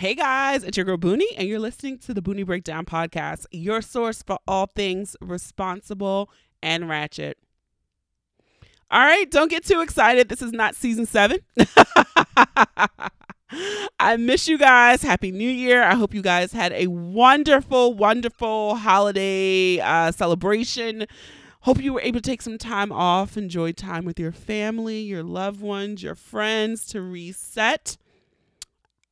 Hey guys, it's your girl Boonie, and you're listening to the Boonie Breakdown Podcast, your source for all things responsible and ratchet. All right, don't get too excited. This is not season seven. I miss you guys. Happy New Year. I hope you guys had a wonderful, wonderful holiday uh, celebration. Hope you were able to take some time off, enjoy time with your family, your loved ones, your friends to reset.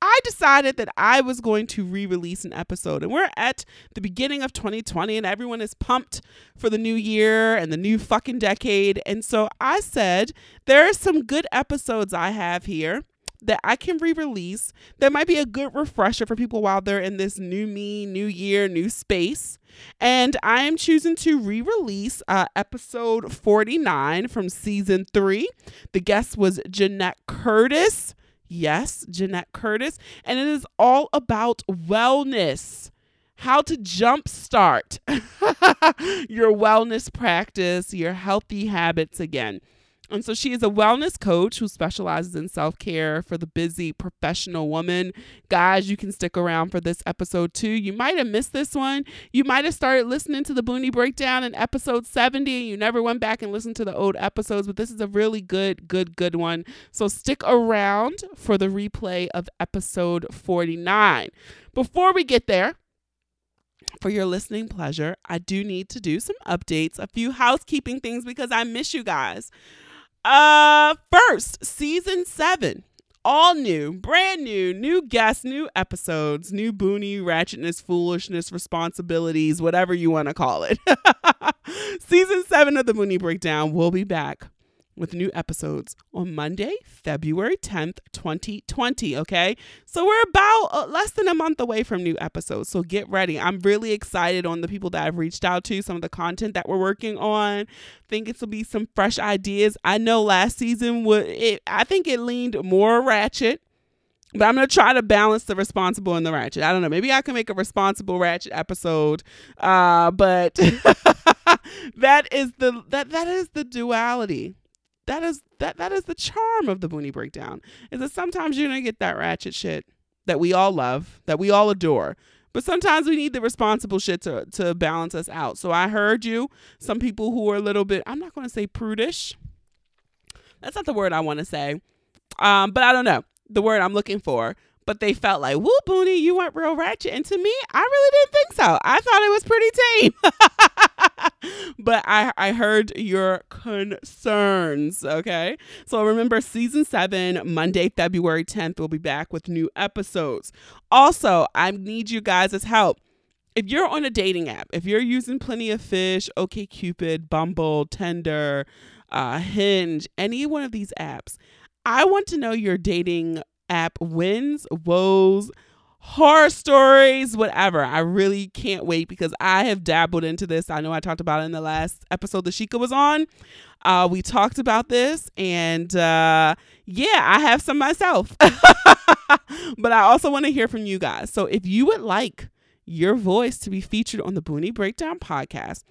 I decided that I was going to re release an episode. And we're at the beginning of 2020, and everyone is pumped for the new year and the new fucking decade. And so I said, there are some good episodes I have here that I can re release that might be a good refresher for people while they're in this new me, new year, new space. And I am choosing to re release uh, episode 49 from season three. The guest was Jeanette Curtis. Yes, Jeanette Curtis. And it is all about wellness, how to jumpstart your wellness practice, your healthy habits again. And so she is a wellness coach who specializes in self care for the busy professional woman. Guys, you can stick around for this episode too. You might have missed this one. You might have started listening to the Boonie Breakdown in episode 70 and you never went back and listened to the old episodes, but this is a really good, good, good one. So stick around for the replay of episode 49. Before we get there, for your listening pleasure, I do need to do some updates, a few housekeeping things because I miss you guys. Uh, first, season seven. All new, brand new, new guests, new episodes, new Boonie, ratchetness, foolishness, responsibilities, whatever you want to call it. season seven of the Boonie Breakdown will be back with new episodes on Monday, February 10th, 2020. Okay. So we're about uh, less than a month away from new episodes. So get ready. I'm really excited on the people that I've reached out to, some of the content that we're working on. Think it will be some fresh ideas. I know last season would it I think it leaned more ratchet. But I'm gonna try to balance the responsible and the ratchet. I don't know. Maybe I can make a responsible ratchet episode. Uh, but that is the that that is the duality that is that that is the charm of the Boonie Breakdown. Is that sometimes you're gonna get that ratchet shit that we all love, that we all adore. But sometimes we need the responsible shit to to balance us out. So I heard you. Some people who are a little bit I'm not gonna say prudish. That's not the word I want to say. Um, but I don't know the word I'm looking for but they felt like, whoop, Boonie, you weren't real ratchet. And to me, I really didn't think so. I thought it was pretty tame. but I, I heard your concerns. Okay. So remember, season seven, Monday, February 10th, we'll be back with new episodes. Also, I need you guys' help if you're on a dating app, if you're using Plenty of Fish, OkCupid, Bumble, Tinder, uh, Hinge, any one of these apps, I want to know your dating app wins, woes, horror stories, whatever. I really can't wait because I have dabbled into this. I know I talked about it in the last episode that Sheikah was on. Uh, we talked about this, and uh, yeah, I have some myself. but I also want to hear from you guys. So if you would like your voice to be featured on the Boonie Breakdown podcast,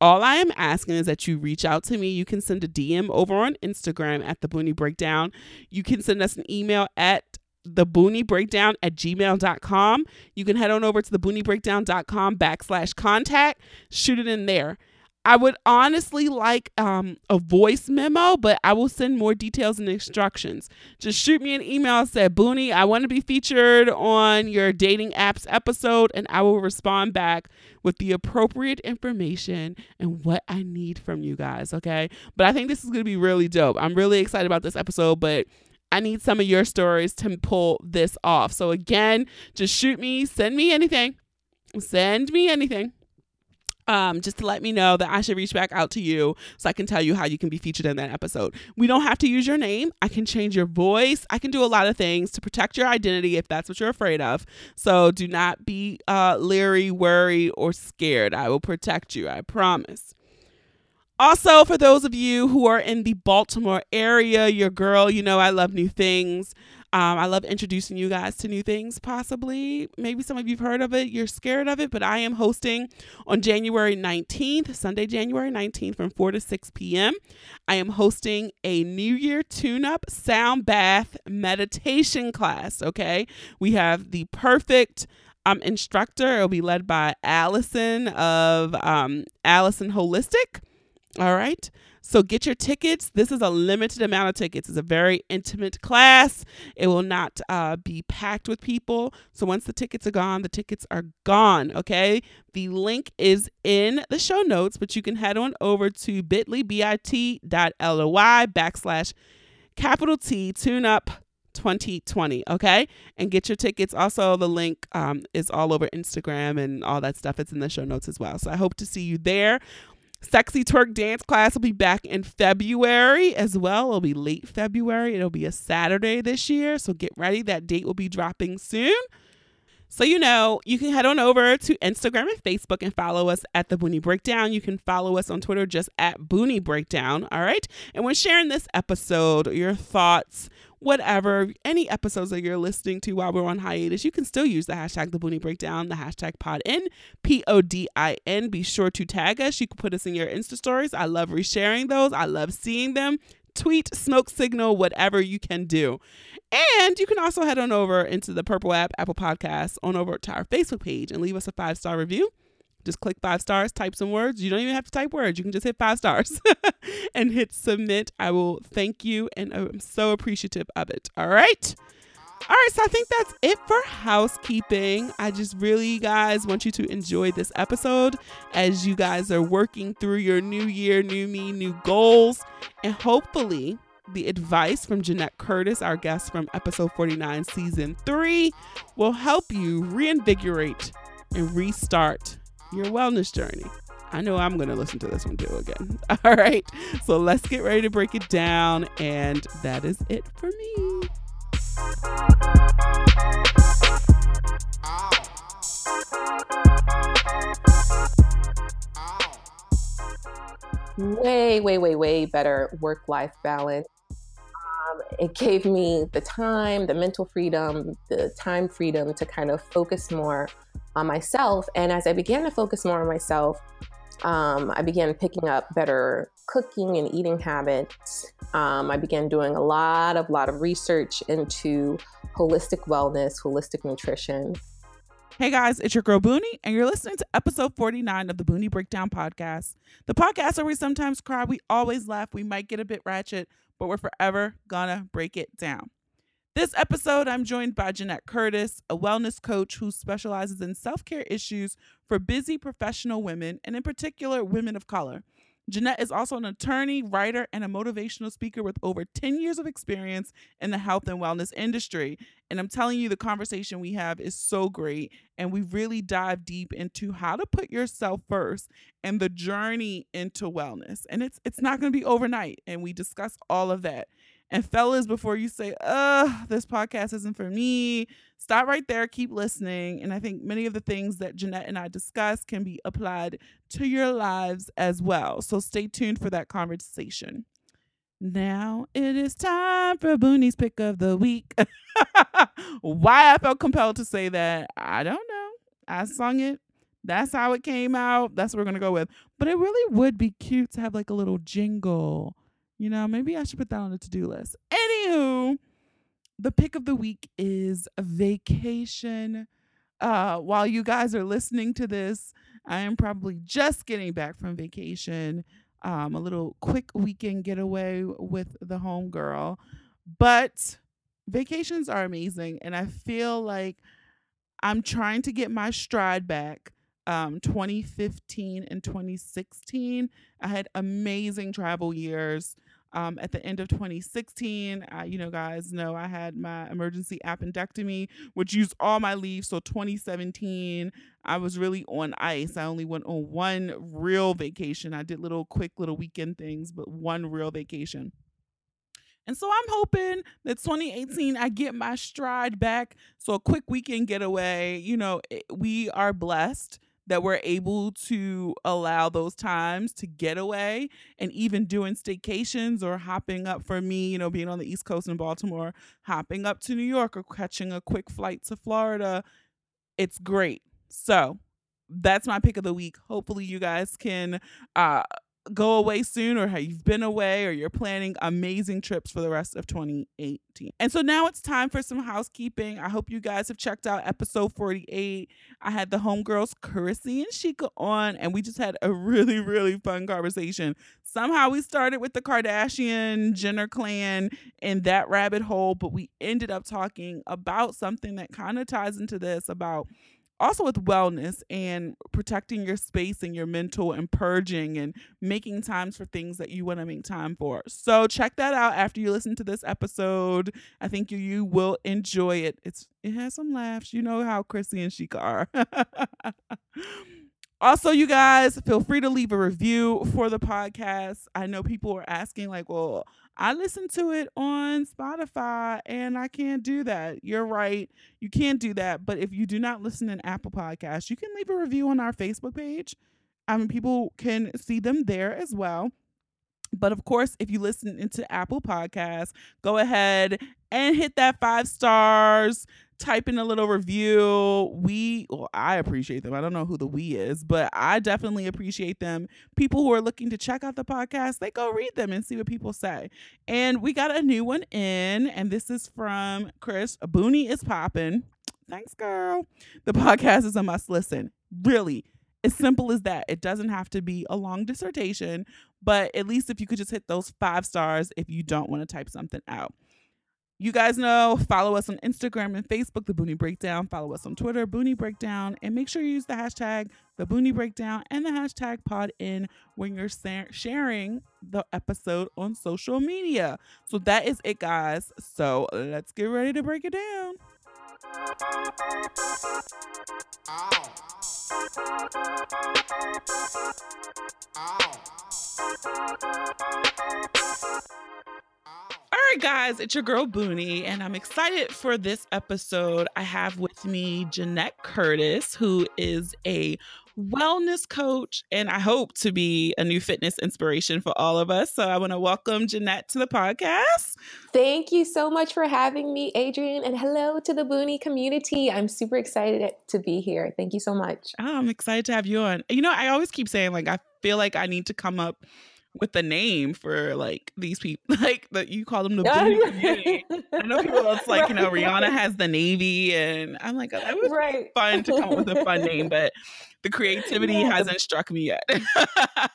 all I am asking is that you reach out to me. You can send a DM over on Instagram at the Boonie Breakdown. You can send us an email at the Boonie Breakdown at gmail.com. You can head on over to the booniebreakdown.com backslash contact, shoot it in there. I would honestly like um, a voice memo, but I will send more details and instructions. Just shoot me an email, say, Boonie, I want to be featured on your dating apps episode, and I will respond back with the appropriate information and what I need from you guys, okay? But I think this is going to be really dope. I'm really excited about this episode, but I need some of your stories to pull this off. So, again, just shoot me, send me anything, send me anything um, just to let me know that I should reach back out to you so I can tell you how you can be featured in that episode. We don't have to use your name. I can change your voice. I can do a lot of things to protect your identity if that's what you're afraid of. So do not be uh, leery, worry, or scared. I will protect you. I promise. Also, for those of you who are in the Baltimore area, your girl, you know I love new things. Um, I love introducing you guys to new things, possibly. Maybe some of you've heard of it, you're scared of it, but I am hosting on January 19th, Sunday, January 19th from 4 to 6 p.m. I am hosting a New Year tune up sound bath meditation class. Okay. We have the perfect um, instructor. It'll be led by Allison of um, Allison Holistic. All right. So get your tickets. This is a limited amount of tickets. It's a very intimate class. It will not uh, be packed with people. So once the tickets are gone, the tickets are gone. Okay. The link is in the show notes, but you can head on over to bit.ly, bit.ly backslash capital T tune up 2020 okay and get your tickets also the link um, is all over instagram and all that stuff it's in the show notes as well so i hope to see you there Sexy Twerk Dance class will be back in February as well. It'll be late February. It'll be a Saturday this year. So get ready. That date will be dropping soon. So, you know, you can head on over to Instagram and Facebook and follow us at the Boonie Breakdown. You can follow us on Twitter just at Boonie Breakdown. All right. And when sharing this episode, your thoughts, whatever, any episodes that you're listening to while we're on hiatus, you can still use the hashtag the Boonie Breakdown, the hashtag PodIn, P O D I N. Be sure to tag us. You can put us in your Insta stories. I love resharing those. I love seeing them tweet, smoke signal, whatever you can do. And you can also head on over into the Purple app, Apple Podcasts, on over to our Facebook page and leave us a five star review. Just click five stars, type some words. You don't even have to type words. You can just hit five stars and hit submit. I will thank you and I'm so appreciative of it. All right. All right, so I think that's it for housekeeping. I just really, guys, want you to enjoy this episode as you guys are working through your new year, new me, new goals. And hopefully, the advice from Jeanette Curtis, our guest from episode 49, season three, will help you reinvigorate and restart your wellness journey. I know I'm going to listen to this one too again. All right. So let's get ready to break it down. And that is it for me. Way, way, way, way better work life balance. Um, it gave me the time, the mental freedom, the time freedom to kind of focus more on myself. And as I began to focus more on myself, um, I began picking up better cooking and eating habits. Um, I began doing a lot of lot of research into holistic wellness, holistic nutrition. Hey guys, it's your girl Boonie, and you're listening to episode 49 of the Boonie Breakdown Podcast. The podcast where we sometimes cry, we always laugh, we might get a bit ratchet, but we're forever gonna break it down. This episode, I'm joined by Jeanette Curtis, a wellness coach who specializes in self care issues for busy professional women, and in particular, women of color. Jeanette is also an attorney, writer, and a motivational speaker with over 10 years of experience in the health and wellness industry. And I'm telling you, the conversation we have is so great. And we really dive deep into how to put yourself first and the journey into wellness. And it's it's not gonna be overnight. And we discuss all of that. And fellas, before you say, uh, this podcast isn't for me, stop right there, keep listening. And I think many of the things that Jeanette and I discuss can be applied to your lives as well. So stay tuned for that conversation. Now it is time for Boonie's pick of the week. Why I felt compelled to say that, I don't know. I sung it. That's how it came out. That's what we're to go with. But it really would be cute to have like a little jingle you know, maybe I should put that on the to do list. Anywho, the pick of the week is a vacation. Uh, while you guys are listening to this, I am probably just getting back from vacation. Um, a little quick weekend getaway with the home girl. But vacations are amazing. And I feel like I'm trying to get my stride back um, 2015 and 2016. I had amazing travel years. Um, at the end of 2016, uh, you know, guys know I had my emergency appendectomy, which used all my leave. So 2017, I was really on ice. I only went on one real vacation. I did little quick little weekend things, but one real vacation. And so I'm hoping that 2018 I get my stride back. So a quick weekend getaway. You know, it, we are blessed that we're able to allow those times to get away and even doing staycations or hopping up for me, you know, being on the East Coast in Baltimore, hopping up to New York or catching a quick flight to Florida. It's great. So that's my pick of the week. Hopefully, you guys can uh, go away soon or how you've been away or you're planning amazing trips for the rest of 2018. And so now it's time for some housekeeping. I hope you guys have checked out episode 48. I had the homegirls Chrissy and Shika on, and we just had a really, really fun conversation. Somehow we started with the Kardashian Jenner clan in that rabbit hole, but we ended up talking about something that kind of ties into this about also with wellness and protecting your space and your mental and purging and making times for things that you want to make time for. So check that out after you listen to this episode. I think you, you will enjoy it. It's it has some laughs. You know how Chrissy and Sheikah are. Also, you guys, feel free to leave a review for the podcast. I know people are asking, like, well, I listen to it on Spotify and I can't do that. You're right. You can't do that. But if you do not listen in Apple Podcasts, you can leave a review on our Facebook page. I mean, people can see them there as well. But of course, if you listen into Apple Podcasts, go ahead and hit that five stars type in a little review. We, well, I appreciate them. I don't know who the we is, but I definitely appreciate them. People who are looking to check out the podcast, they go read them and see what people say. And we got a new one in, and this is from Chris. Boonie is popping. Thanks, girl. The podcast is a must listen. Really, as simple as that. It doesn't have to be a long dissertation, but at least if you could just hit those five stars if you don't want to type something out. You guys know, follow us on Instagram and Facebook, The Boonie Breakdown. Follow us on Twitter, Boonie Breakdown. And make sure you use the hashtag, The Boonie Breakdown, and the hashtag Pod In when you're sharing the episode on social media. So that is it, guys. So let's get ready to break it down. Ow. Ow. Right, guys, it's your girl Boonie, and I'm excited for this episode. I have with me Jeanette Curtis, who is a wellness coach, and I hope to be a new fitness inspiration for all of us. So I want to welcome Jeanette to the podcast. Thank you so much for having me, Adrian, and hello to the Boonie community. I'm super excited to be here. Thank you so much. I'm excited to have you on. You know, I always keep saying, like, I feel like I need to come up with the name for like these people, like that you call them the booty community. I know people else like right. you know Rihanna has the Navy, and I'm like oh, that was right. fun to come up with a fun name, but the creativity yeah. hasn't struck me yet.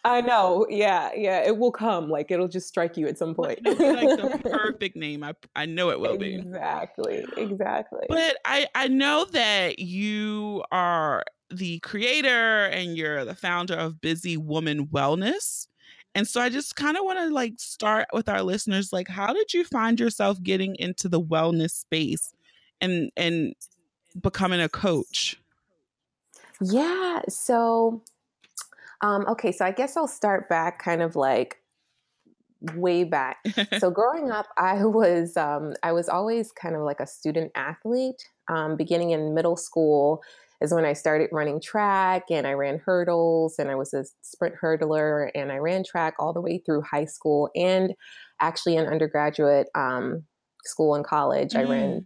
I know, yeah, yeah, it will come. Like it'll just strike you at some point. like the perfect name. I I know it will be exactly, exactly. But I I know that you are the creator and you're the founder of Busy Woman Wellness. And so I just kind of want to like start with our listeners like how did you find yourself getting into the wellness space and and becoming a coach? Yeah, so um okay, so I guess I'll start back kind of like way back. so growing up, I was um, I was always kind of like a student athlete. Um, beginning in middle school, is when I started running track and I ran hurdles and I was a sprint hurdler and I ran track all the way through high school and actually in undergraduate um, school and college. Mm. I ran mm.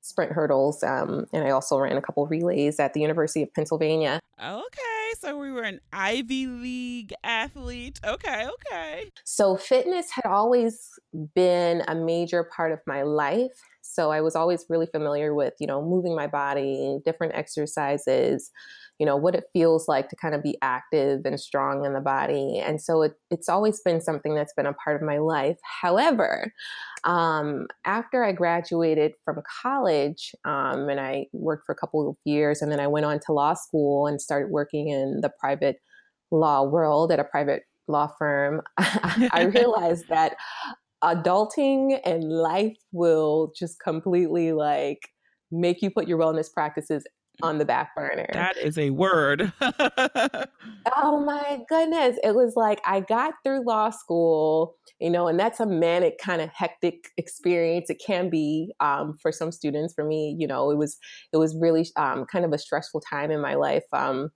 sprint hurdles um, and I also ran a couple relays at the University of Pennsylvania. Okay, so we were an Ivy League athlete. Okay, okay. So fitness had always been a major part of my life. So I was always really familiar with, you know, moving my body, different exercises, you know, what it feels like to kind of be active and strong in the body. And so it, it's always been something that's been a part of my life. However, um, after I graduated from college um, and I worked for a couple of years, and then I went on to law school and started working in the private law world at a private law firm, I realized that adulting and life will just completely like make you put your wellness practices on the back burner. That is a word. oh my goodness. It was like I got through law school, you know, and that's a manic kind of hectic experience. It can be um, for some students. For me, you know, it was it was really um, kind of a stressful time in my life. Um,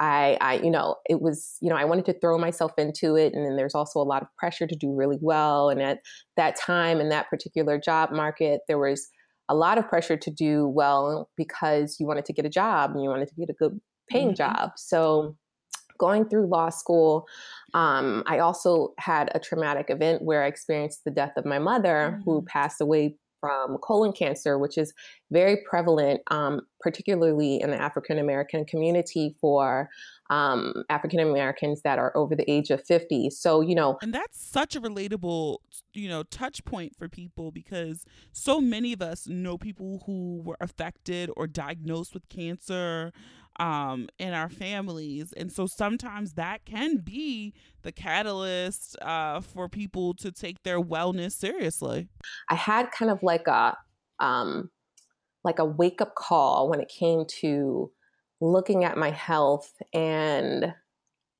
I, I, you know, it was, you know, I wanted to throw myself into it. And then there's also a lot of pressure to do really well. And at that time in that particular job market, there was a lot of pressure to do well because you wanted to get a job and you wanted to get a good paying mm-hmm. job. So going through law school, um, I also had a traumatic event where I experienced the death of my mother, mm-hmm. who passed away from colon cancer, which is very prevalent, um, particularly in the African American community for um, African Americans that are over the age of 50. So, you know. And that's such a relatable, you know, touch point for people because so many of us know people who were affected or diagnosed with cancer um, in our families. And so sometimes that can be the catalyst uh, for people to take their wellness seriously. I had kind of like a, um, like a wake up call when it came to looking at my health and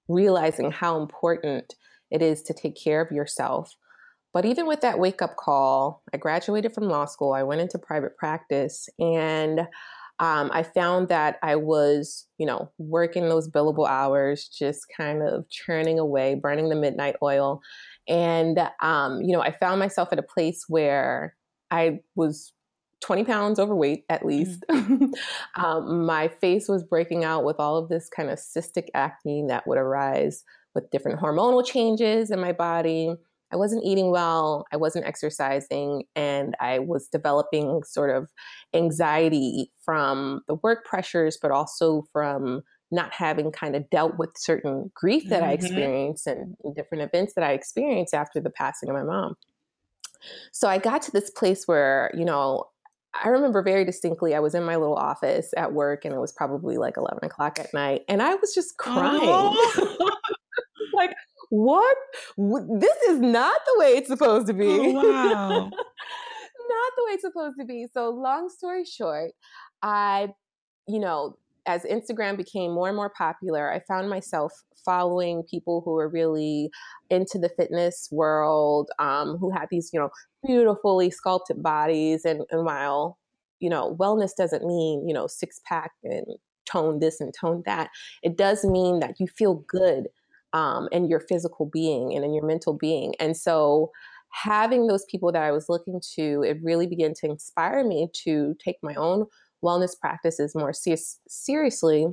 realizing how important it is to take care of yourself. But even with that wake up call, I graduated from law school, I went into private practice, and um, I found that I was, you know, working those billable hours, just kind of churning away, burning the midnight oil. And, um, you know, I found myself at a place where I was 20 pounds overweight at least. Mm-hmm. um, my face was breaking out with all of this kind of cystic acne that would arise with different hormonal changes in my body. I wasn't eating well, I wasn't exercising, and I was developing sort of anxiety from the work pressures, but also from not having kind of dealt with certain grief that mm-hmm. I experienced and, different events that I experienced after the passing of my mom. So I got to this place where, you know, I remember very distinctly, I was in my little office at work and it was probably like 11 o'clock at night and I was just crying. Oh. what? This is not the way it's supposed to be. Oh, wow. not the way it's supposed to be. So, long story short, I, you know, as Instagram became more and more popular, I found myself following people who were really into the fitness world, um, who had these, you know, beautifully sculpted bodies. And, and while, you know, wellness doesn't mean, you know, six pack and tone this and tone that, it does mean that you feel good um, in your physical being and in your mental being. And so, having those people that I was looking to, it really began to inspire me to take my own wellness practices more ser- seriously.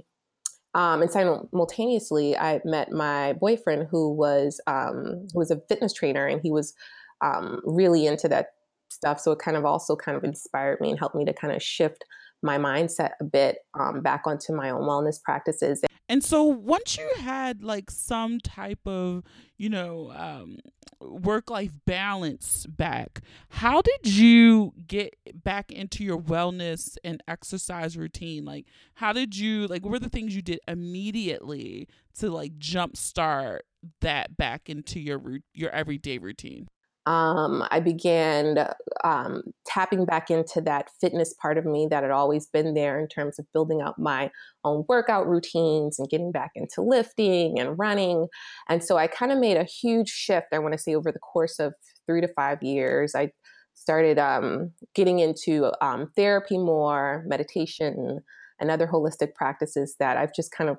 Um, and simultaneously, I met my boyfriend, who was um, who was a fitness trainer, and he was um, really into that stuff. So it kind of also kind of inspired me and helped me to kind of shift my mindset a bit um, back onto my own wellness practices. And so once you had like some type of, you know, um, work life balance back, how did you get back into your wellness and exercise routine? Like, how did you, like, what were the things you did immediately to like jumpstart that back into your your everyday routine? Um, I began um, tapping back into that fitness part of me that had always been there in terms of building out my own workout routines and getting back into lifting and running. And so I kind of made a huge shift, I want to say, over the course of three to five years. I started um, getting into um, therapy more, meditation, and other holistic practices that I've just kind of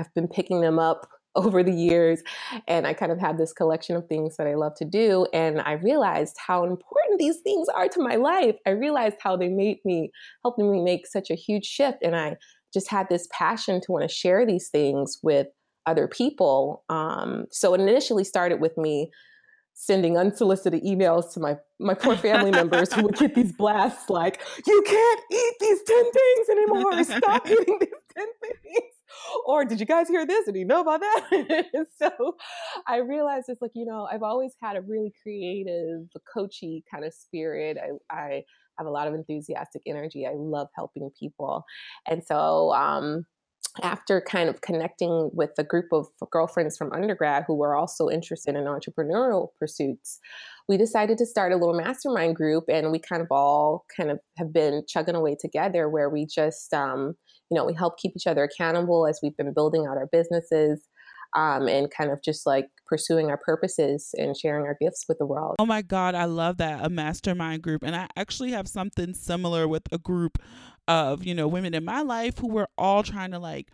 I've been picking them up over the years. And I kind of had this collection of things that I love to do. And I realized how important these things are to my life. I realized how they made me, helped me make such a huge shift. And I just had this passion to want to share these things with other people. Um, so it initially started with me sending unsolicited emails to my my poor family members who would get these blasts like, "You can't eat these ten things anymore. Stop eating these ten things." Or did you guys hear this? And you know about that? so I realized it's like, you know, I've always had a really creative, coachy kind of spirit. I, I have a lot of enthusiastic energy. I love helping people. And so, um, after kind of connecting with a group of girlfriends from undergrad who were also interested in entrepreneurial pursuits, we decided to start a little mastermind group and we kind of all kind of have been chugging away together where we just um, you know, we help keep each other accountable as we've been building out our businesses. Um, and kind of just like pursuing our purposes and sharing our gifts with the world. Oh my God, I love that. A mastermind group. And I actually have something similar with a group of, you know, women in my life who were all trying to like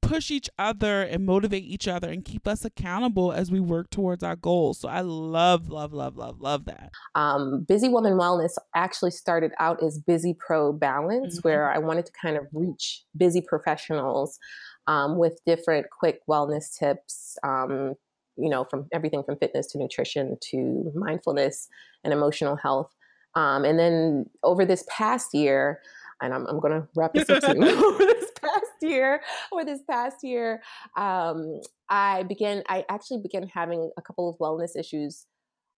push each other and motivate each other and keep us accountable as we work towards our goals. So I love, love, love, love, love that. Um, Busy Woman Wellness actually started out as Busy Pro Balance, mm-hmm. where I wanted to kind of reach busy professionals um, with different quick wellness tips. Um, you know, from everything from fitness to nutrition to mindfulness and emotional health. Um, and then over this past year, and I'm, I'm going to wrap this up soon. over this past year, or this past year, um, I began. I actually began having a couple of wellness issues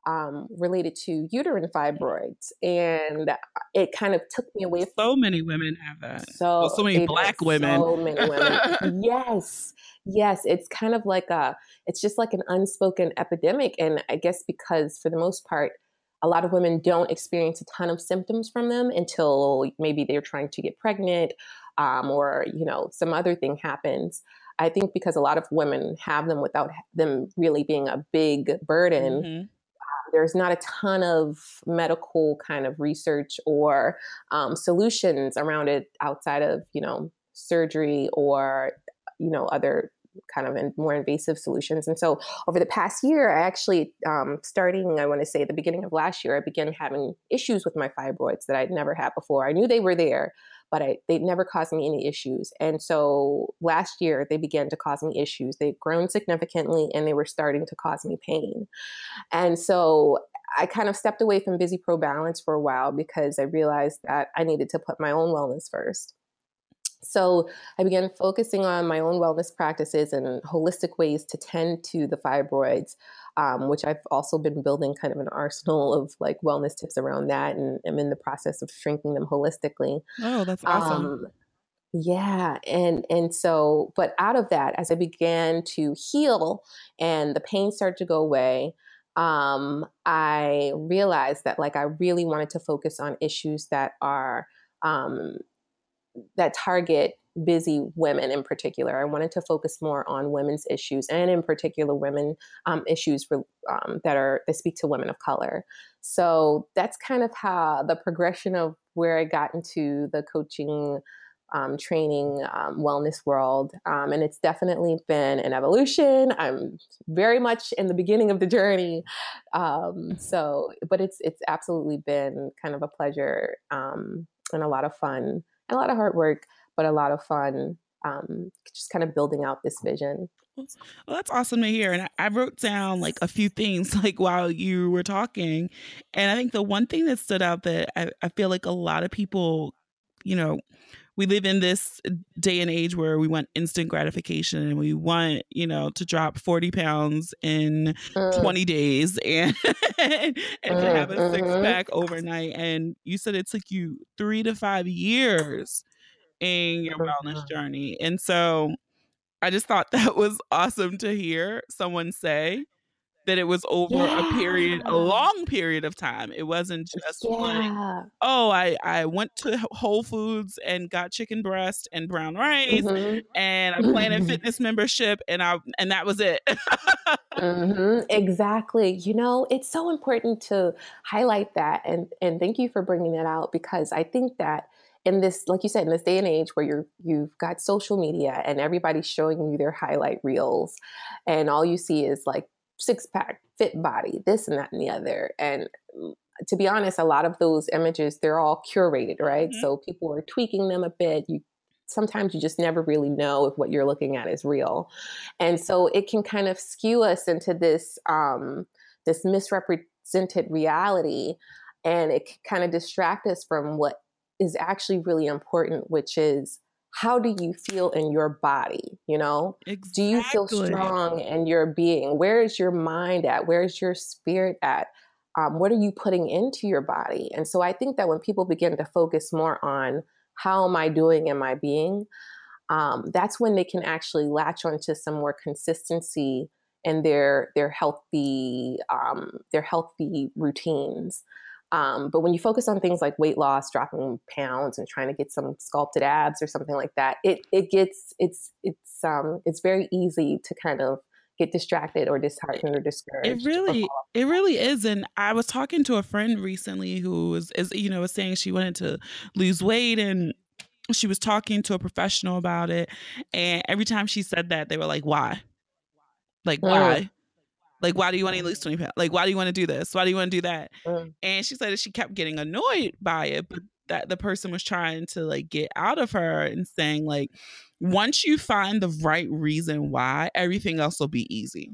um, related to uterine fibroids, and it kind of took me away. So many women have that. So well, so many black women. So many women. yes, yes. It's kind of like a. It's just like an unspoken epidemic, and I guess because for the most part a lot of women don't experience a ton of symptoms from them until maybe they're trying to get pregnant um, or you know some other thing happens i think because a lot of women have them without them really being a big burden mm-hmm. uh, there's not a ton of medical kind of research or um, solutions around it outside of you know surgery or you know other kind of in more invasive solutions. And so over the past year, I actually, um, starting, I want to say the beginning of last year, I began having issues with my fibroids that I'd never had before. I knew they were there, but I, they'd never caused me any issues. And so last year, they began to cause me issues. They'd grown significantly and they were starting to cause me pain. And so I kind of stepped away from Busy Pro Balance for a while because I realized that I needed to put my own wellness first. So I began focusing on my own wellness practices and holistic ways to tend to the fibroids, um, which I've also been building kind of an arsenal of like wellness tips around that, and I'm in the process of shrinking them holistically. Oh, that's awesome. Um, yeah, and and so, but out of that, as I began to heal and the pain started to go away, um, I realized that like I really wanted to focus on issues that are um, that target busy women in particular. I wanted to focus more on women's issues and in particular women um, issues um, that are that speak to women of color. So that's kind of how the progression of where I got into the coaching. Um, training um, wellness world um, and it's definitely been an evolution i'm very much in the beginning of the journey um, so but it's it's absolutely been kind of a pleasure and a lot of fun a lot of hard work, but a lot of fun. Um, just kind of building out this vision. Well, that's awesome to hear. And I wrote down like a few things like while you were talking. And I think the one thing that stood out that I, I feel like a lot of people, you know, we live in this day and age where we want instant gratification and we want you know to drop 40 pounds in mm. 20 days and and mm, to have a mm-hmm. six pack overnight and you said it took you three to five years in your mm-hmm. wellness journey and so i just thought that was awesome to hear someone say that it was over yeah. a period, a long period of time. It wasn't just yeah. like, oh, I, I went to Whole Foods and got chicken breast and brown rice mm-hmm. and I Planet Fitness membership and I and that was it. mm-hmm. Exactly. You know, it's so important to highlight that and and thank you for bringing that out because I think that in this like you said in this day and age where you're you've got social media and everybody's showing you their highlight reels and all you see is like six pack, fit body, this and that and the other. And mm, to be honest, a lot of those images, they're all curated, right? Mm-hmm. So people are tweaking them a bit. You sometimes you just never really know if what you're looking at is real. And so it can kind of skew us into this um, this misrepresented reality and it can kind of distract us from what is actually really important, which is how do you feel in your body? You know, exactly. do you feel strong in your being? Where is your mind at? Where is your spirit at? Um, what are you putting into your body? And so I think that when people begin to focus more on how am I doing in my being, um, that's when they can actually latch onto some more consistency in their their healthy um, their healthy routines. Um, but when you focus on things like weight loss, dropping pounds, and trying to get some sculpted abs or something like that, it it gets it's it's um it's very easy to kind of get distracted or disheartened or discouraged. It really, it really is. And I was talking to a friend recently who was, is, you know, was saying she wanted to lose weight and she was talking to a professional about it, and every time she said that, they were like, "Why? Like why? Like why do you want to lose twenty pounds? Like why do you want to do this? Why do you want to do that?" Mm. And she said that she kept getting annoyed by it, but that the person was trying to like get out of her and saying like, once you find the right reason why, everything else will be easy.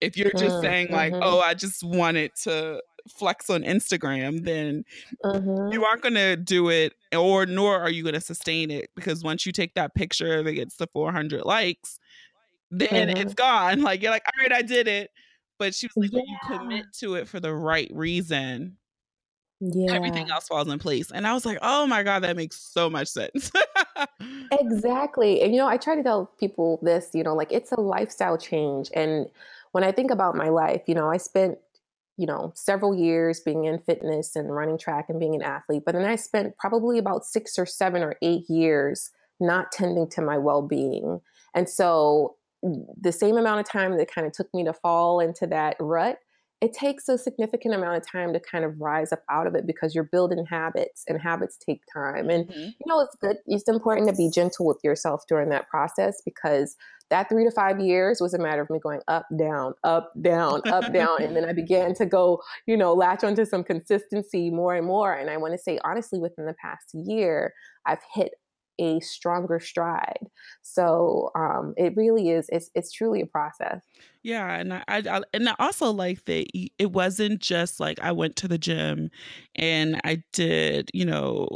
If you're just Mm, saying like, mhm. "Oh, I just wanted to flex on Instagram," then Mhm. you aren't going to do it or nor are you going to sustain it because once you take that picture that gets the 400 likes then it's Mhm. gone like you're like all right i did it but she was like when you commit to it for the right reason Yeah. everything else falls in place and i was like oh my god that makes so much sense Exactly. And you know, I try to tell people this, you know, like it's a lifestyle change. And when I think about my life, you know, I spent, you know, several years being in fitness and running track and being an athlete, but then I spent probably about six or seven or eight years not tending to my well being. And so the same amount of time that kind of took me to fall into that rut, it takes a significant amount of time to kind of rise up out of it because you're building habits and habits take time. And Mhm. you know, it's good. It's important to be gentle with yourself during that process because that three to five years was a matter of me going up, down, up, down, up, down. And then I began to go, you know, latch onto some consistency more and more. And I want to say, honestly, within the past year, I've hit a stronger stride. So um, it really is, it's, it's truly a process. Yeah, and I, I, and I also like that it wasn't just like I went to the gym and I did, you know,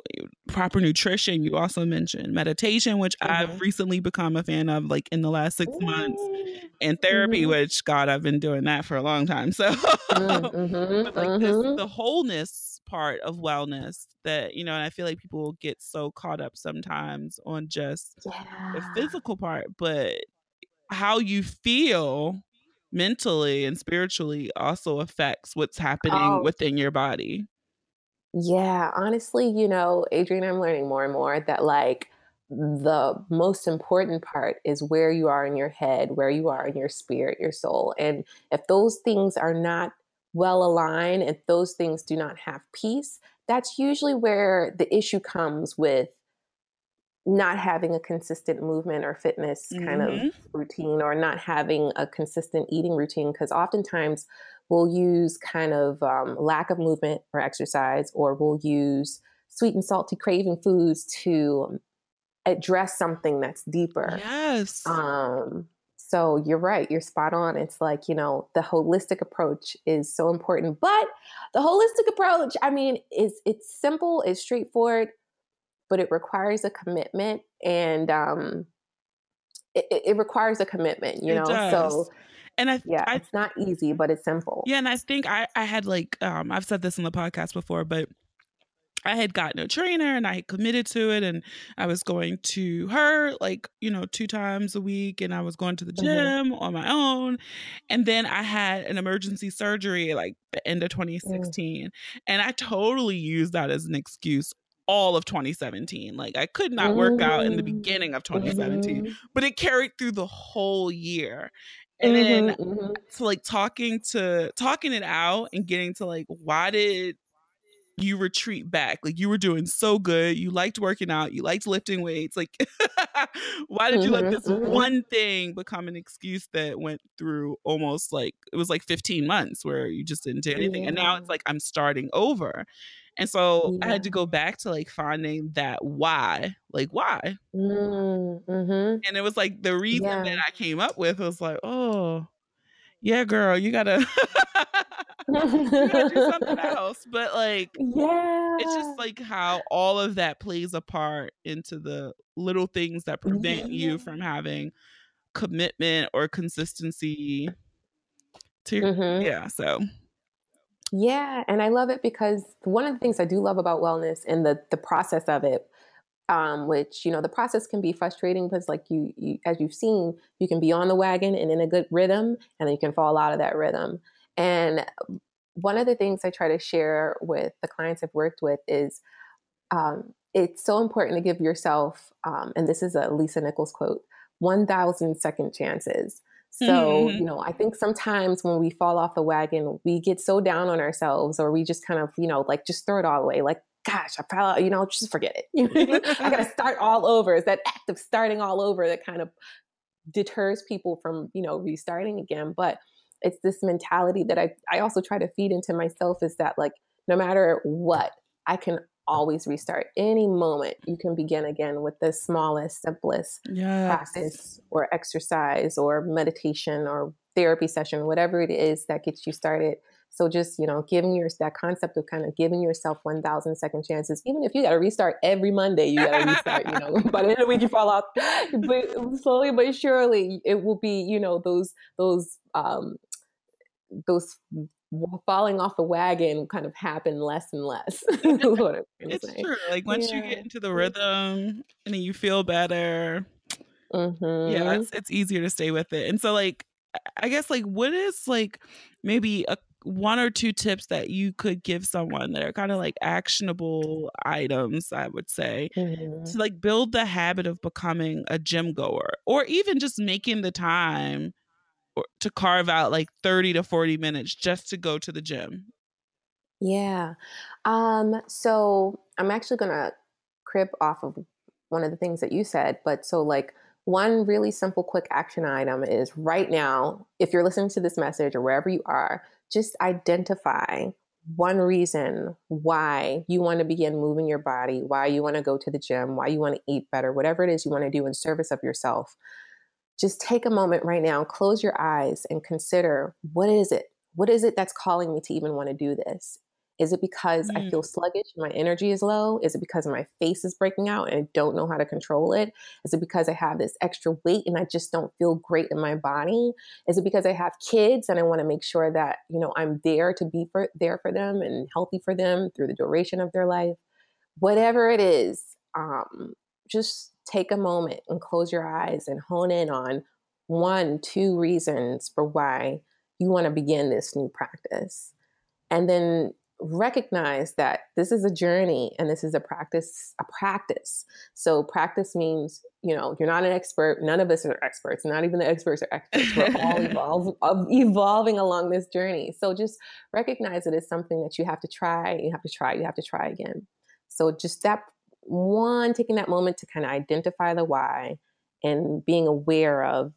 proper nutrition. You also mentioned meditation, which I've Mhm. recently become a fan of, like in the last six months, Mm, and therapy, Mhm. which God, I've been doing that for a long time. So, mm, mhm, but like this, mhm. the wholeness part of wellness that you know, and I feel like people get so caught up sometimes on just the physical part, but how you feel mentally and spiritually also affects what's happening Oh, within your body. Yeah, honestly, you know, Adrienne, I'm learning more and more that like the most important part is where you are in your head, where you are in your spirit, your soul. And if those things are not well aligned, and those things do not have peace, that's usually where the issue comes with not having a consistent movement or fitness kind of Mhm. routine or not having a consistent eating routine because oftentimes we'll use kind of um, lack of movement or exercise or we'll use sweet and salty craving foods to address something that's deeper Yes. um, so you're right you're spot on it's like you know the holistic approach is so important but the holistic approach i mean is it's simple it's straightforward but it requires a commitment and um it, it requires a commitment you know so And I yeah I it's not easy but it's simple. Yeah, and I think I I had like um I've said this on the podcast before, but I had gotten a trainer and I had committed to it and I was going to her like, you know, two times a week and I was going to the Mhm. gym on my own. And then I had an emergency surgery like the end of Mm. 2016. And I totally used that as an excuse all of 2017. Like I could not work out in the Mm. beginning of 2017, Mhm. but it carried through the whole year. And then Mhm, mhm. to like talking to talking it out and getting to like why did you retreat back like you were doing so good you liked working out you liked lifting weights like why did you let Mhm, this mhm. one thing become an excuse that went through almost like it was like 15 months where you just didn't do anything and now it's like i'm starting over and so i had to go back to like finding that why like why Mm, mhm. and it was like the reason that i came up with was like oh yeah girl you gotta gotta do something else but like yeah, it's just like how all of that plays a part into the little things that prevent Yeah. you from having commitment or consistency to Mhm. yeah so Yeah, and I love it because one of the things I do love about wellness and the the process of it, um, which you know the process can be frustrating because like you, you as you've seen, you can be on the wagon and in a good rhythm, and then you can fall out of that rhythm. And one of the things I try to share with the clients I've worked with is um, it's so important to give yourself, um, and this is a Lisa Nichols quote, 1,000 second chances. So, Mhm. you know, I think sometimes when we fall off the wagon, we get so down on ourselves or we just kind of, you know, like just throw it all away. Like, gosh, I fell out, you know, just forget it. I got to start all over. It's that act of starting all over that kind of deters people from, you know, restarting again. But it's this mentality that I, I also try to feed into myself is that like, no matter what, I can always restart. Any moment you can begin again with the smallest, simplest yes. practice or exercise or meditation or therapy session, whatever it is that gets you started. So just, you know, giving your that concept of kind of giving yourself 1000 second chances, even if you got to restart every Monday, you got to restart, you know, by the end of the week you fall off, but slowly but surely it will be, you know, those, those, um, those falling off the wagon kind of happen less and less. it's say. true. Like once yeah. you get into the rhythm and you feel better, mm-hmm. yeah, it's it's easier to stay with it. And so like I guess like what is like maybe a one or two tips that you could give someone that are kind of like actionable items, I would say, mm-hmm. to like build the habit of becoming a gym goer or even just making the time to carve out like 30 to 40 minutes just to go to the gym? Yeah. Um, so I'm actually going to crib off of one of the things that you said, but so like one really simple quick action item is right now, if you're listening to this message or wherever you are, just identify one reason why you want to begin moving your body, why you want to go to the gym, why you want to eat better, whatever it is you want to do in service of yourself just take a moment right now, close your eyes and consider what is it? What is it that's calling me to even want to do this? Is it because mm. I feel sluggish and my energy is low? Is it because my face is breaking out and I don't know how to control it? Is it because I have this extra weight and I just don't feel great in my body? Is it because I have kids and I want to make sure that, you know, I'm there to be for, there for them and healthy for them through the duration of their life? Whatever it is, um, just take a moment and close your eyes and hone in on one, two reasons for why you want to begin this new practice. And then recognize that this is a journey and this is a practice a practice. So practice means you know you're not an expert. None of us are experts. Not even the experts are experts. We're all evolve, evolving along this journey. So just recognize it as something that you have to try. You have to try. You have to try again. So just that one, taking that moment to kind of identify the why and being aware of,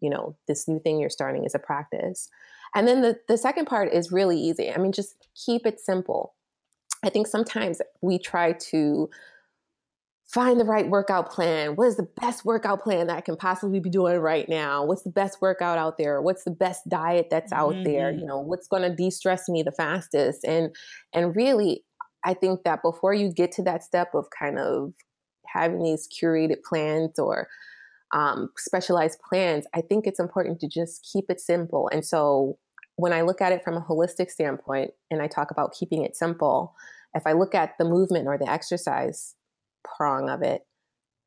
you know, this new thing you're starting as a practice. And then the, the second part is really easy. I mean, just keep it simple. I think sometimes we try to find the right workout plan. What is the best workout plan that I can possibly be doing right now? What's the best workout out there? What's the best diet that's out mm-hmm. there? You know, what's going to de-stress me the fastest? And and really I think that before you get to that step of kind of having these curated plans or um, specialized plans, I think it's important to just keep it simple. And so when I look at it from a holistic standpoint and I talk about keeping it simple, if I look at the movement or the exercise prong of it,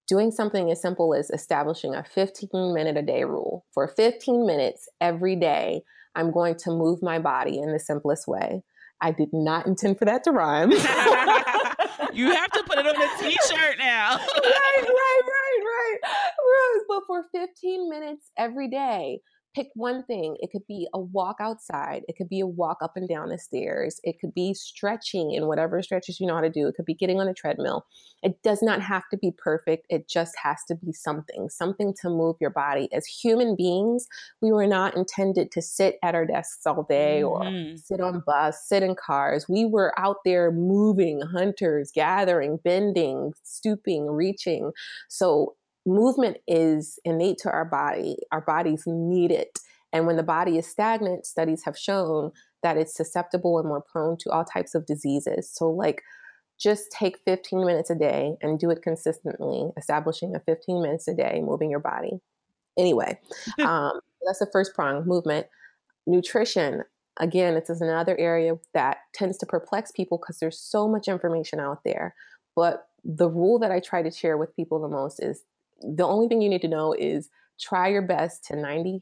doing something as simple as establishing a 15 minute a day rule. For 15 minutes every day, I'm going to move my body in the simplest way. I did not intend for that to rhyme. you have to put it on a t-shirt now. right, right, right, right. Rose, but for 15 minutes every day, pick one thing. It could be a walk outside. It could be a walk up and down the stairs. It could be stretching in whatever stretches you know how to do. It could be getting on a treadmill. It does not have to be perfect. It just has to be something, something to move your body. As human beings, we were not intended to sit at our desks all day mm-hmm. or sit on bus, sit in cars. We were out there moving, hunters, gathering, bending, stooping, reaching. So movement is innate to our body. Our bodies need it. And when the body is stagnant, studies have shown that it's susceptible and more prone to all types of diseases. So, like, just take 15 minutes a day and do it consistently, establishing a 15 minutes a day, moving your body. Anyway, um, that's the first prong movement. Nutrition, again, it's another area that tends to perplex people because there's so much information out there. But the rule that I try to share with people the most is the only thing you need to know is try your best to 90%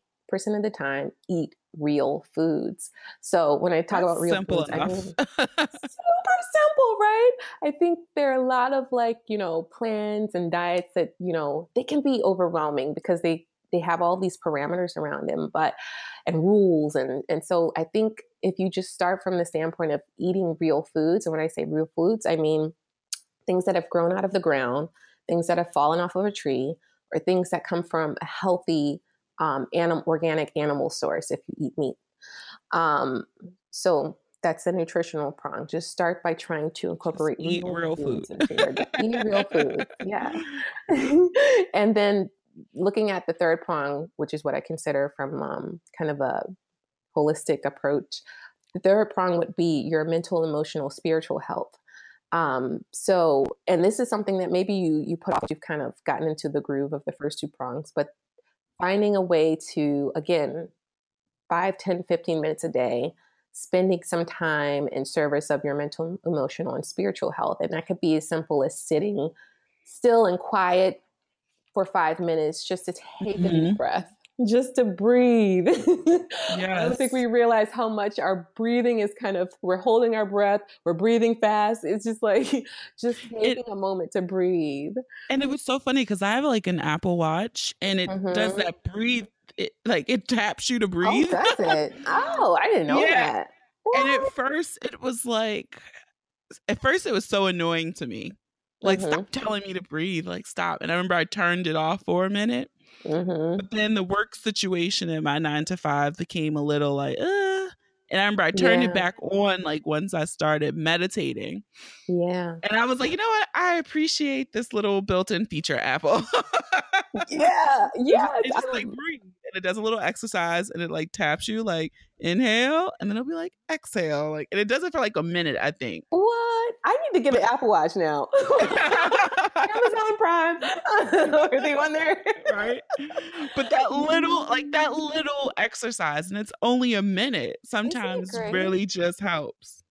of the time eat real foods. So when I talk That's about real foods, enough. I mean super simple, right? I think there are a lot of like, you know, plans and diets that, you know, they can be overwhelming because they they have all these parameters around them, but and rules and and so I think if you just start from the standpoint of eating real foods, and when I say real foods, I mean things that have grown out of the ground, things that have fallen off of a tree, or things that come from a healthy um, anim- organic animal source if you eat meat. Um, so that's the nutritional prong. Just start by trying to incorporate Just eat real food. eat real food, yeah. and then looking at the third prong, which is what I consider from um, kind of a holistic approach, the third prong would be your mental, emotional, spiritual health. Um, so, and this is something that maybe you you put off. You've kind of gotten into the groove of the first two prongs, but finding a way to again 5 10 15 minutes a day spending some time in service of your mental emotional and spiritual health and that could be as simple as sitting still and quiet for five minutes just to take mm-hmm. a deep mm-hmm. breath just to breathe. yes. I don't think we realize how much our breathing is kind of, we're holding our breath, we're breathing fast. It's just like, just taking it, a moment to breathe. And it was so funny because I have like an Apple Watch and it mm-hmm. does that breathe, it, like it taps you to oh, breathe. Oh, does it? Oh, I didn't know yeah. that. What? And at first it was like, at first it was so annoying to me. Like, mm-hmm. stop telling me to breathe. Like, stop. And I remember I turned it off for a minute Mm-hmm. But then the work situation in my nine to five became a little like, uh, and I remember I turned yeah. it back on like once I started meditating. Yeah. And I was like, you know what? I appreciate this little built-in feature, Apple. yeah. Yeah. It just like breathe. And it does a little exercise and it like taps you like inhale and then it'll be like exhale. Like and it does it for like a minute, I think. What? I need to get an Apple Watch now. Amazon Prime. Are they on there? right. But that little like that little exercise and it's only a minute sometimes really just helps.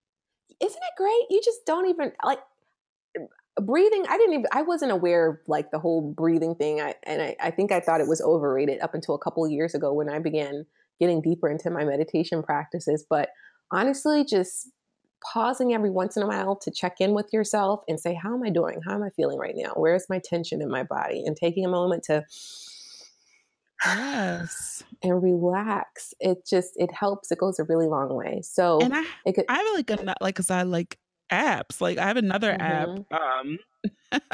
Isn't it great? You just don't even like breathing i didn't even i wasn't aware of like the whole breathing thing I, and I, I think i thought it was overrated up until a couple years ago when i began getting deeper into my meditation practices but honestly just pausing every once in a while to check in with yourself and say how am i doing? How am i feeling right now? Where's my tension in my body? And taking a moment to yes. and relax it just it helps it goes a really long way. So and i could, i like a like because i like apps. Like I have another mm-hmm. app um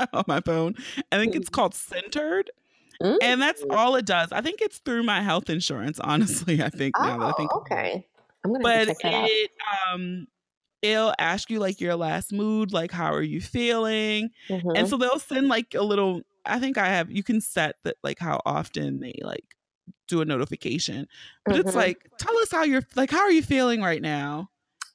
on my phone. I think it's mm. called Centered. Mm-hmm. And that's all it does. I think it's through my health insurance, honestly. I think oh, I think oh, okay. I'm gonna but it out. um it'll ask you like your last mood, like how are you feeling? Mm-hmm. And so they'll send like a little I think I have you can set that like how often they like do a notification. But it's mm-hmm. like, tell us how you're like, how are you feeling right now?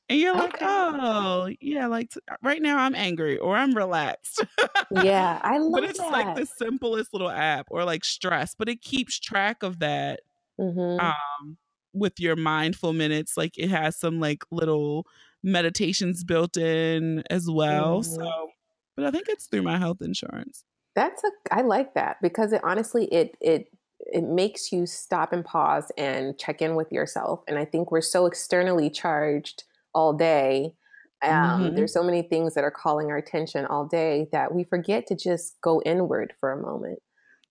And you're like, okay. oh, yeah, like right now I'm angry or I'm relaxed. yeah, I love that. But it's that. like the simplest little app or like stress, but it keeps track of that mm-hmm. um, with your mindful minutes. Like it has some like little meditations built in as well. Mm-hmm. So, but I think it's through my health insurance. That's a, I like that because it honestly, it, it, it makes you stop and pause and check in with yourself. And I think we're so externally charged all day. Um, mm-hmm. There's so many things that are calling our attention all day that we forget to just go inward for a moment.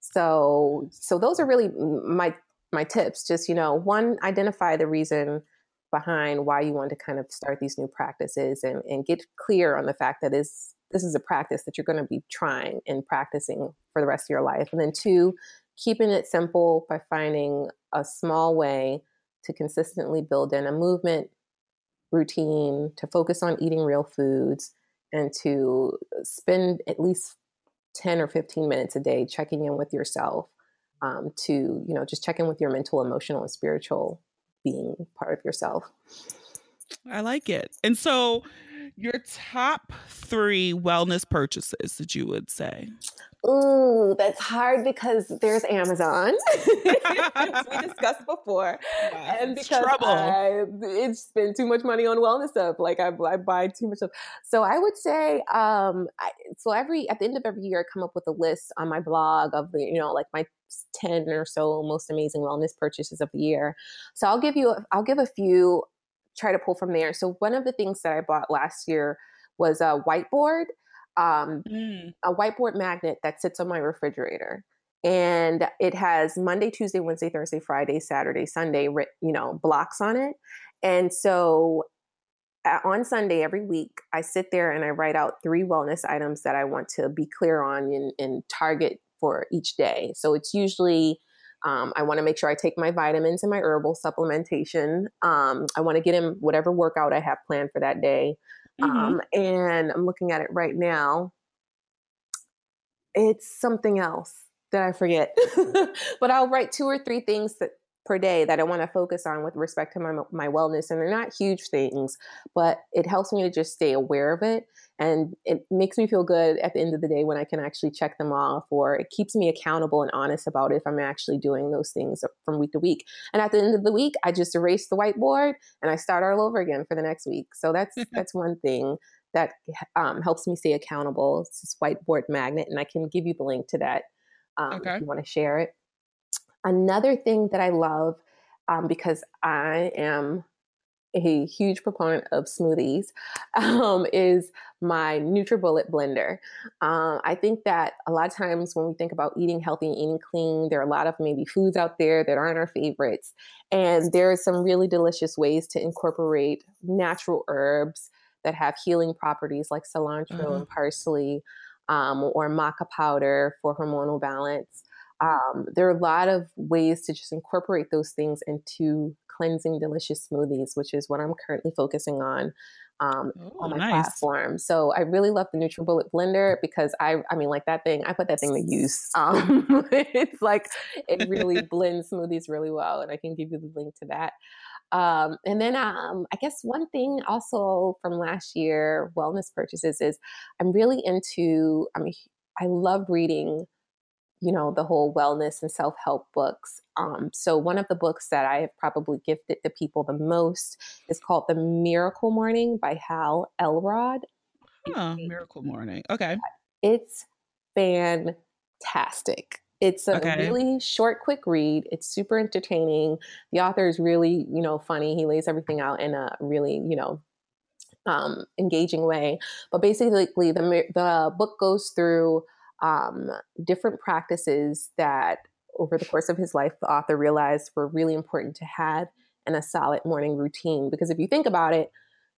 So, so those are really my my tips. Just you know, one, identify the reason behind why you want to kind of start these new practices, and and get clear on the fact that is this is a practice that you're going to be trying and practicing for the rest of your life. And then two, keeping it simple by finding a small way to consistently build in a movement routine, to focus on eating real foods, and to spend at least 10 or 15 minutes a day checking in with yourself um, to, you know, just check in with your mental, emotional, and spiritual being part of yourself. I like it. And so, your top three wellness purchases that you would say? Ooh, that's hard because there's Amazon, we discussed before, yeah, and because I, it's spent too much money on wellness stuff. Like I, I buy too much stuff. So I would say, um, I, so every at the end of every year, I come up with a list on my blog of the, you know, like my 10 or so most amazing wellness purchases of the year. So I'll give you, a, I'll give a few, try to pull from there. So one of the things that I bought last year was a whiteboard um, mm. a whiteboard magnet that sits on my refrigerator. And it has Monday, Tuesday, Wednesday, Thursday, Friday, Saturday, Sunday, you know, blocks on it. And so on Sunday every week, I sit there and I write out three wellness items that I want to be clear on and, and target for each day. So it's usually um, I want to make sure I take my vitamins and my herbal supplementation. Um, I want to get in whatever workout I have planned for that day. Mm-hmm. Um, and I'm looking at it right now. It's something else that I forget, but I'll write two or three things that per day that I want to focus on with respect to my my wellness and they're not huge things but it helps me to just stay aware of it and it makes me feel good at the end of the day when I can actually check them off or it keeps me accountable and honest about if I'm actually doing those things from week to week. And at the end of the week I just erase the whiteboard and I start all over again for the next week. So that's that's one thing that um, helps me stay accountable. It's this whiteboard magnet and I can give you the link to that um, okay. if you want to share it Another thing that I love, um, because I am a huge proponent of smoothies, um, is my NutriBullet blender. Um, I think that a lot of times when we think about eating healthy and eating clean, there are a lot of maybe foods out there that aren't our favorites. And there are some really delicious ways to incorporate natural herbs that have healing properties like cilantro mm-hmm. and parsley um, or maca powder for hormonal balance um, there are a lot of ways to just incorporate those things into cleansing delicious smoothies which is what i'm currently focusing on um, Ooh, on my nice. platform so i really love the nutribullet blender because i i mean like that thing i put that thing to use um, it's like it really blends smoothies really well and i can give you the link to that um, and then um, I guess one thing also from last year, wellness purchases, is I'm really into, I mean, I love reading you know, the whole wellness and self help books. Um, so, one of the books that I have probably gifted to people the most is called The Miracle Morning by Hal Elrod. Huh, Miracle Morning. Okay. It's fantastic. It's a okay. really short, quick read. It's super entertaining. The author is really, you know, funny. He lays everything out in a really, you know, um, engaging way. But basically, the the book goes through um, different practices that over the course of his life, the author realized were really important to have in a solid morning routine. Because if you think about it,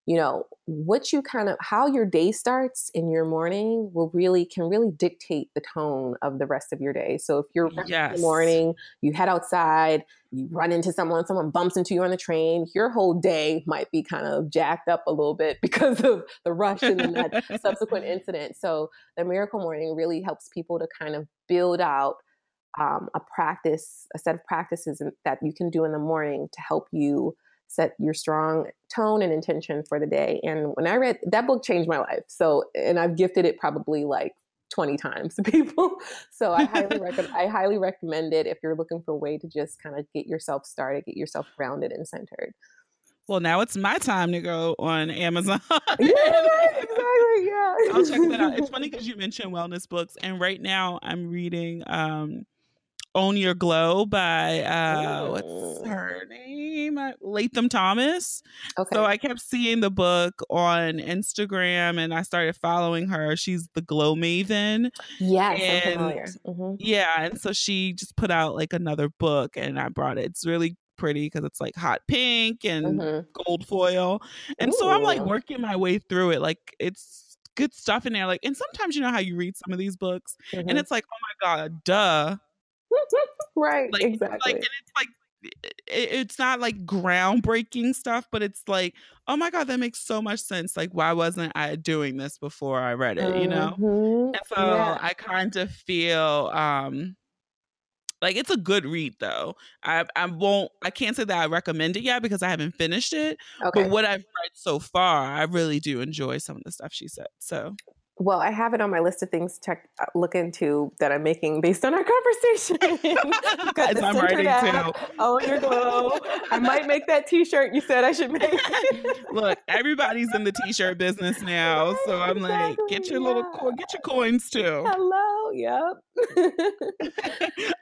you know what you kind of how your day starts in your morning will really can really dictate the tone of the rest of your day so if you're yes. in the morning you head outside you run into someone someone bumps into you on the train your whole day might be kind of jacked up a little bit because of the rush and that subsequent incident so the miracle morning really helps people to kind of build out um, a practice a set of practices that you can do in the morning to help you set your strong tone and intention for the day. And when I read that book changed my life. So, and I've gifted it probably like 20 times to people. So I highly recommend I highly recommend it if you're looking for a way to just kind of get yourself started, get yourself grounded and centered. Well, now it's my time to go on Amazon. yeah, exactly. Yeah. I'll check that out. It's funny because you mentioned wellness books, and right now I'm reading um, own Your Glow by uh what's her name? Latham Thomas. Okay. So I kept seeing the book on Instagram and I started following her. She's the Glow Maven. Yes, and, I'm familiar. Mm-hmm. Yeah, and so she just put out like another book and I brought it. It's really pretty because it's like hot pink and mm-hmm. gold foil. And Ooh. so I'm like working my way through it. Like it's good stuff in there. Like, and sometimes you know how you read some of these books mm-hmm. and it's like, oh my God, duh right. Like, exactly. Like, and it's like it's not like groundbreaking stuff, but it's like, oh my god, that makes so much sense. Like, why wasn't I doing this before I read it? You know. Mm-hmm. And so yeah. I kind of feel um like it's a good read though. I I won't I can't say that I recommend it yet because I haven't finished it. Okay. But what I've read so far, I really do enjoy some of the stuff she said. So well, I have it on my list of things to uh, look into that I'm making based on our conversation. As I'm writing app, too. Oh, your glow. I might make that T-shirt you said I should make. Look, everybody's in the T-shirt business now, so I'm exactly, like, get your yeah. little get your coins too. Hello, yep.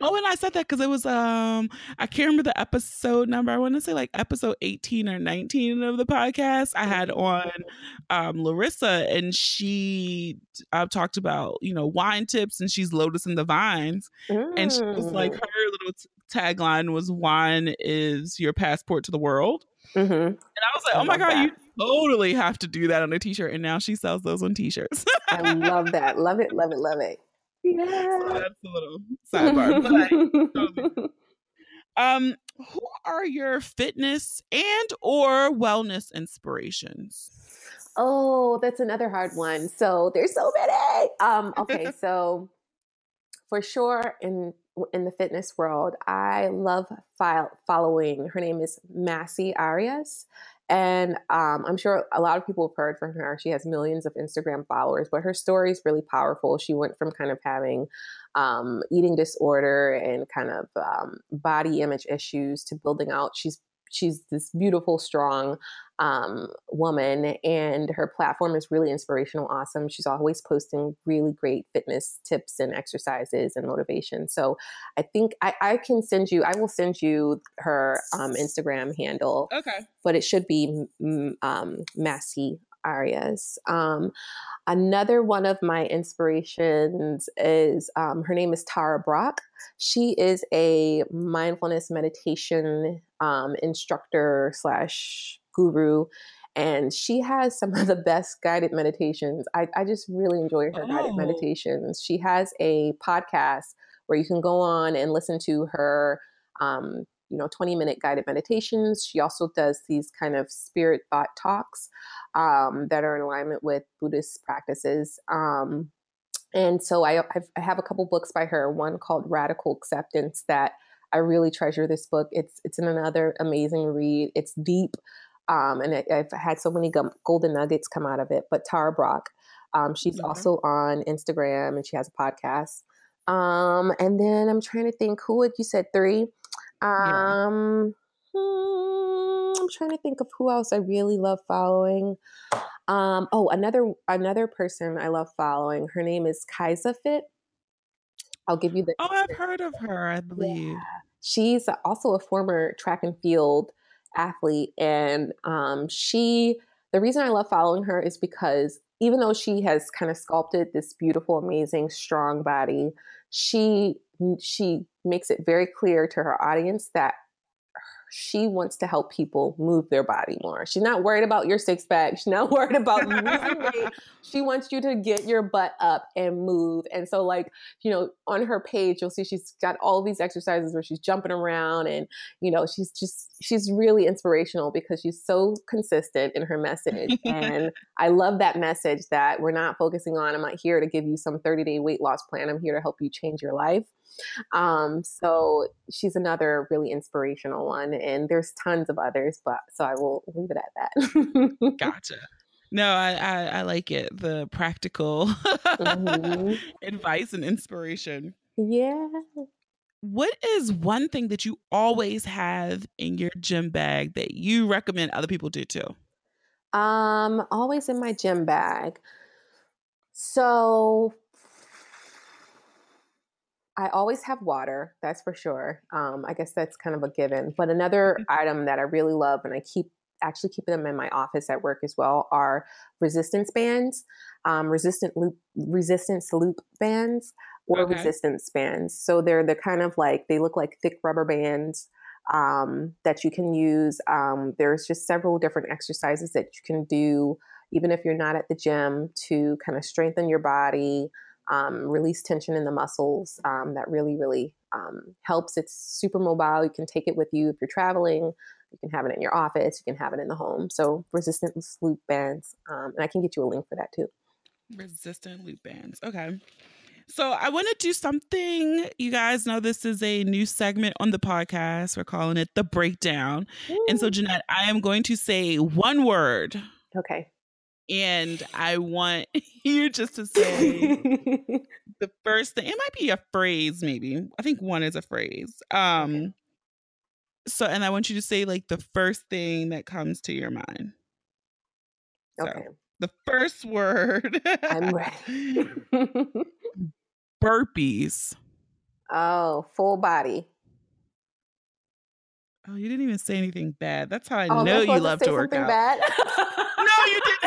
oh, and I said that because it was um I can't remember the episode number. I want to say like episode 18 or 19 of the podcast. I had on um Larissa, and she I've talked about, you know, wine tips and she's Lotus in the Vines. Mm. And she was like, mm. her little t- tagline was wine is your passport to the world. Mm-hmm. And I was like, I oh my God, that. you totally have to do that on a t shirt. And now she sells those on t shirts. I love that. Love it. Love it. Love it. So Yeah. that's a little sidebar. Totally Um, who are your fitness and or wellness inspirations? oh, that's another hard one. So there's so many. Um, okay, so for sure in in the fitness world, I love file, following. Her name is Massy Arias. And um, I'm sure a lot of people have heard from her. She has millions of Instagram followers, but her story is really powerful. She went from kind of having um, eating disorder and kind of um, body image issues to building out. She's she's this beautiful, strong um, woman, and her platform is really inspirational, awesome. She's always posting really great fitness tips and exercises and motivation. So I think I, I can send you. I will send you her um, Instagram handle Okay. but it should be um, Massy Arias. Um, another one of my inspirations is um, her name is Tara Brach. She is a mindfulness meditation um, instructor slash guru. And she has some of the best guided meditations. I, I just really enjoy her guided Oh. meditations. She has a podcast where you can go on and listen to her um, you know 20 minute guided meditations she also does these kind of spirit thought talks um, that are in alignment with buddhist practices um, and so I, I've, I have a couple books by her one called radical acceptance that i really treasure this book it's it's another amazing read it's deep um, and I, i've had so many golden nuggets come out of it but tara brach um, she's Okay. also on instagram and she has a podcast um, and then i'm trying to think who would you said three Yeah. um, hmm, I'm trying to think of who else I really love following. Um, oh, another another person I love following. Her name is Kaisa Fit. I'll give you the. Oh, I've heard of her, I believe. She's also a former track and field athlete, and um, she. The reason I love following her is because even though she has kind of sculpted this beautiful, amazing, strong body, she she makes it very clear to her audience that she wants to help people move their body more. She's not worried about your six pack. She's not worried about losing weight. She wants you to get your butt up and move. And so, like, you know, on her page, you'll see she's got all these exercises where she's jumping around and, you know, she's just, she's really inspirational because she's so consistent in her message. and I love that message that we're not focusing on, I'm not here to give you some 30 day weight loss plan. I'm here to help you change your life. Um, so she's another really inspirational one, and there's tons of others, but so I will leave it at that. Gotcha. No, I, I, I like it. The practical Mhm. advice and inspiration. yeah. What is one thing that you always have in your gym bag that you recommend other people do too? Um, always in my gym bag. So I always have water, that's for sure. Um, I guess that's kind of a given. But another item that I really love, and I keep actually keep them in my office at work as well, are resistance bands, um, resistant loop, resistance loop bands, or Okay. resistance bands. So they're the kind of like they look like thick rubber bands um, that you can use. Um, there's just several different exercises that you can do, even if you're not at the gym, to kind of strengthen your body, um, release tension in the muscles. Um, that really, really um, helps. It's super mobile. You can take it with you if you're traveling. You can have it in your office. You can have it in the home. So resistance loop bands, um, and I can get you a link for that too. Resistant loop bands. Okay. So I want to do something. You guys know this is a new segment on the podcast. We're calling it the breakdown. And so, Jeanette, I am going to say one word, okay. And I want you just to say the first thing. It might be a phrase, maybe. I think one is a phrase. Um. So, and I want you to say like the first thing that comes to your mind. So, okay. the first word. I'm ready. Burpees. oh, full body. Oh, you didn't even say anything bad. That's how I Oh, know you love say to work out. Bad? No, you didn't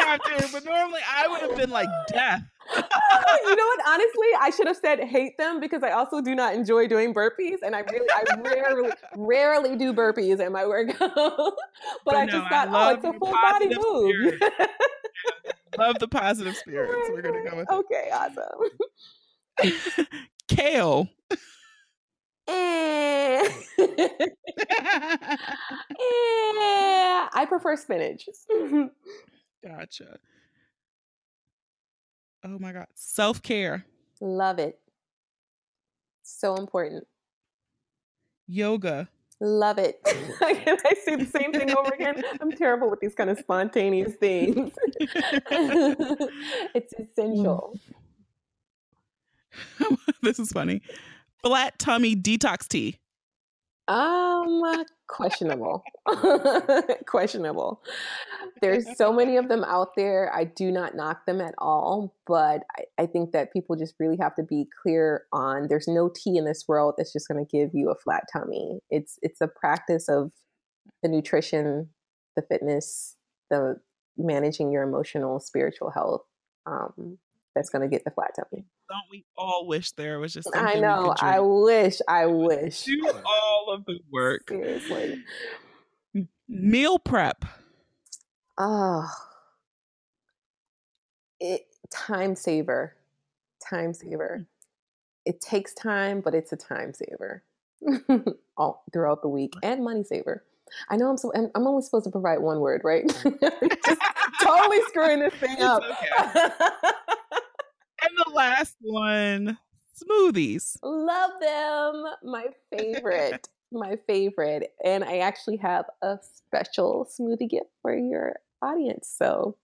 but normally I would have been like death. you know what? Honestly, I should have said hate them because I also do not enjoy doing burpees, and I really, I rarely, rarely do burpees in my workout. but, but I no, just thought, I oh, it's a full body move. love the positive spirits. We're gonna go with okay, it. awesome. Kale. Eh. eh. I prefer spinach. Gotcha. Oh my God. Self care. Love it. So important. Yoga. Love it. Can I say the same thing over again? I'm terrible with these kind of spontaneous things. it's mm. essential. this is funny. Flat tummy detox tea. Um, questionable. questionable. There's so many of them out there. I do not knock them at all, but I, I, think that people just really have to be clear on there's no tea in this world that's just going to give you a flat tummy. It's it's a practice of the nutrition, the fitness, the managing your emotional, spiritual health. Um, that's going to get the flat tummy. Don't we all wish there was just I know. I wish. I wish. Do all of the work. Seriously. Meal prep. Oh. It time saver. Time saver. Mm. It takes time, but it's a time saver. all throughout the week and money saver. I know I'm so I'm, I'm only supposed to provide one word, right? Just totally screwing this thing up. Okay and the last one, smoothies. Love them. My favorite. my favorite. And I actually have a special smoothie gift for your audience. So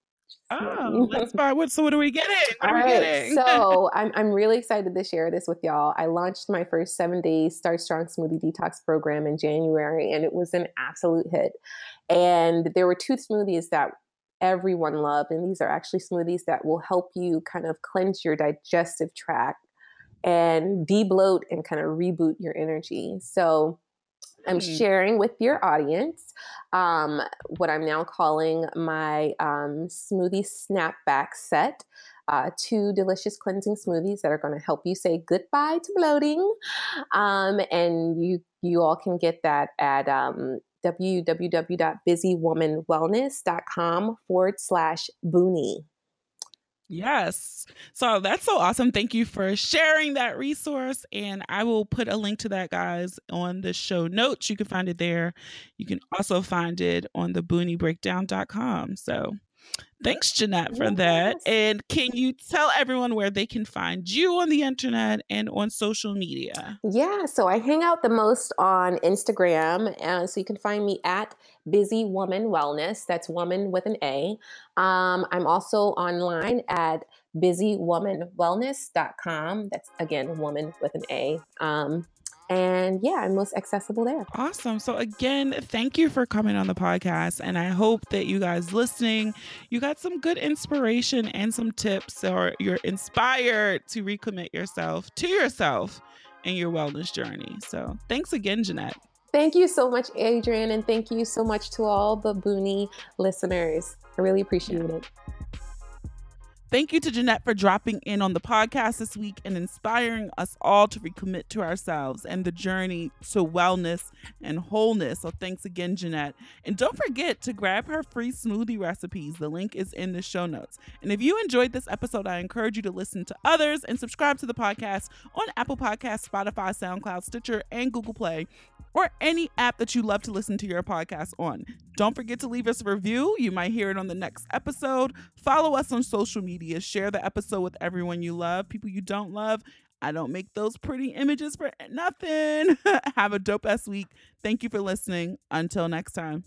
Oh, let's buy what so what are we getting? What All right. Getting? so I'm I'm really excited to share this with y'all. I launched my first seven day Start Strong Smoothie Detox program in January and it was an absolute hit. And there were two smoothies that everyone love. And these are actually smoothies that will help you kind of cleanse your digestive tract and debloat and kind of reboot your energy. So I'm mm. sharing with your audience um, what I'm now calling my um, smoothie snapback set. Uh, two delicious cleansing smoothies that are going to help you say goodbye to bloating, um, and you you all can get that at um, www.busywomanwellness.com forward slash Boonie. Yes. So that's so awesome. Thank you for sharing that resource. And I will put a link to that, guys, on the show notes. You can find it there. You can also find it on the booniebreakdown.com. So Thanks, Jeanette, for yes. that. And can you tell everyone where they can find you on the internet and on social media? Yeah, so I hang out the most on Instagram. Uh, so you can find me at Busy Woman Wellness. That's woman with an A. Um, I'm also online at busywomanwellness.com. That's again, woman with an A. Um, and yeah, I'm most accessible there. Awesome. So again, thank you for coming on the podcast. And I hope that you guys listening, you got some good inspiration and some tips or you're inspired to recommit yourself to yourself in your wellness journey. So thanks again, Jeanette. Thank you so much, Adrian, and thank you so much to all the Boonie listeners. I really appreciate yeah. it. Thank you to Jeanette for dropping in on the podcast this week and inspiring us all to recommit to ourselves and the journey to wellness and wholeness. So, thanks again, Jeanette. And don't forget to grab her free smoothie recipes. The link is in the show notes. And if you enjoyed this episode, I encourage you to listen to others and subscribe to the podcast on Apple Podcasts, Spotify, SoundCloud, Stitcher, and Google Play or any app that you love to listen to your podcast on. Don't forget to leave us a review. You might hear it on the next episode. Follow us on social media. Share the episode with everyone you love, people you don't love. I don't make those pretty images for nothing. Have a dope ass week. Thank you for listening. Until next time.